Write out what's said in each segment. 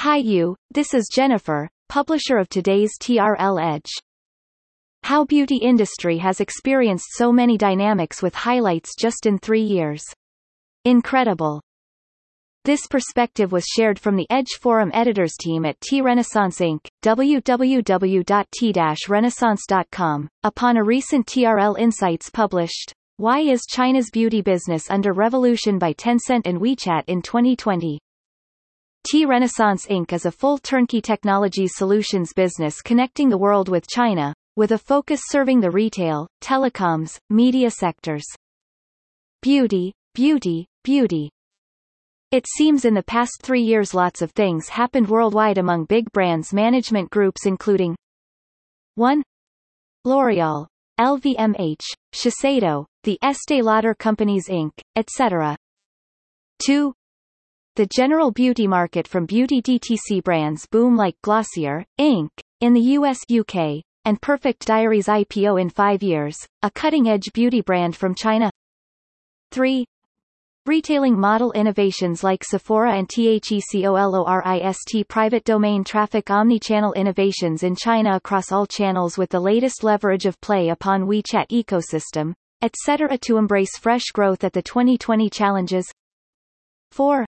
Hi you, this is Jennifer, publisher of today's TRL Edge. How beauty industry has experienced so many dynamics with highlights just in three years. Incredible. This perspective was shared from the Edge Forum editors team at T-Renaissance Inc., www.t-renaissance.com, upon a recent TRL Insights published, Why is China's Beauty Business Under Revolution by Tencent and WeChat in 2020? T-Renaissance Inc. is a full turnkey technology solutions business connecting the world with China, with a focus serving the retail, telecoms, media sectors. Beauty, beauty, beauty. It seems in the past three years lots of things happened worldwide among big brands management groups including 1. L'Oreal, LVMH, Shiseido, the Estee Lauder Companies Inc., etc. 2 the general beauty market from beauty DTC brands boom like Glossier, Inc., in the US UK, and Perfect Diary's IPO in five years, a cutting-edge beauty brand from China. 3. Retailing model innovations like Sephora and THECOLORIST private domain traffic omnichannel innovations in China across all channels with the latest leverage of play upon WeChat ecosystem, etc. to embrace fresh growth at the 2020 challenges. 4.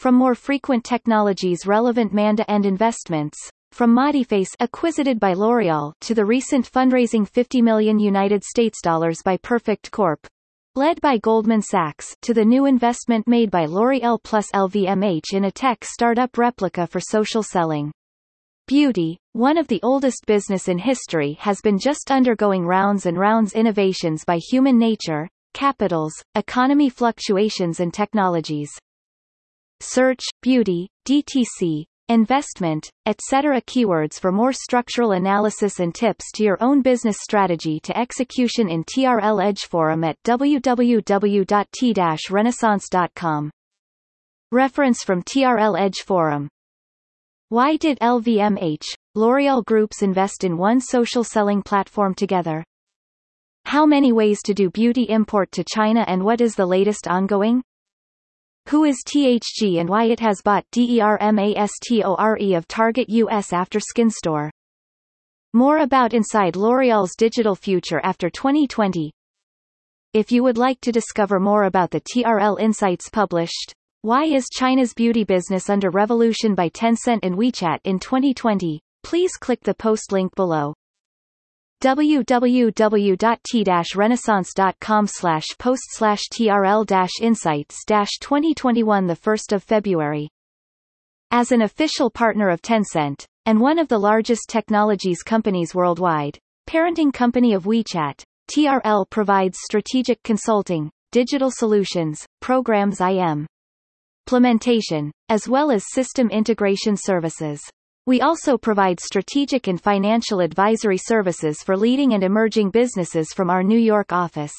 From more frequent technologies relevant M&A and investments, from Modiface acquisited by L'Oreal to the recent fundraising 50 million United States dollars by Perfect Corp. Led by Goldman Sachs to the new investment made by L'Oreal plus LVMH in a tech startup Replika for social selling. Beauty, one of the oldest business in history has been just undergoing rounds and rounds innovations by human nature, capitals, economy fluctuations and technologies search, beauty, DTC, investment, etc. keywords for more structural analysis and tips to your own business strategy to execution in TRL Edge Forum at www.t-renaissance.com. Reference from TRL Edge Forum. Why did LVMH, L'Oreal Groups invest in one social selling platform together? How many ways to do beauty import to China and what is the latest ongoing? Who is THG and why it has bought DERMASTORE of Target US after SkinStore. More about Inside L'Oreal's digital future after 2020. If you would like to discover more about the TRL Insights published, Why is China's Beauty Business Under Revolution by Tencent and WeChat in 2020, please click the post link below www.t-renaissance.com slash post slash trl insights 2021 the 1st of February. As an official partner of Tencent, and one of the largest technologies companies worldwide, parenting company of WeChat, TRL provides strategic consulting, digital solutions, programs IM, implementation, as well as system integration services. We also provide strategic and financial advisory services for leading and emerging businesses from our New York office.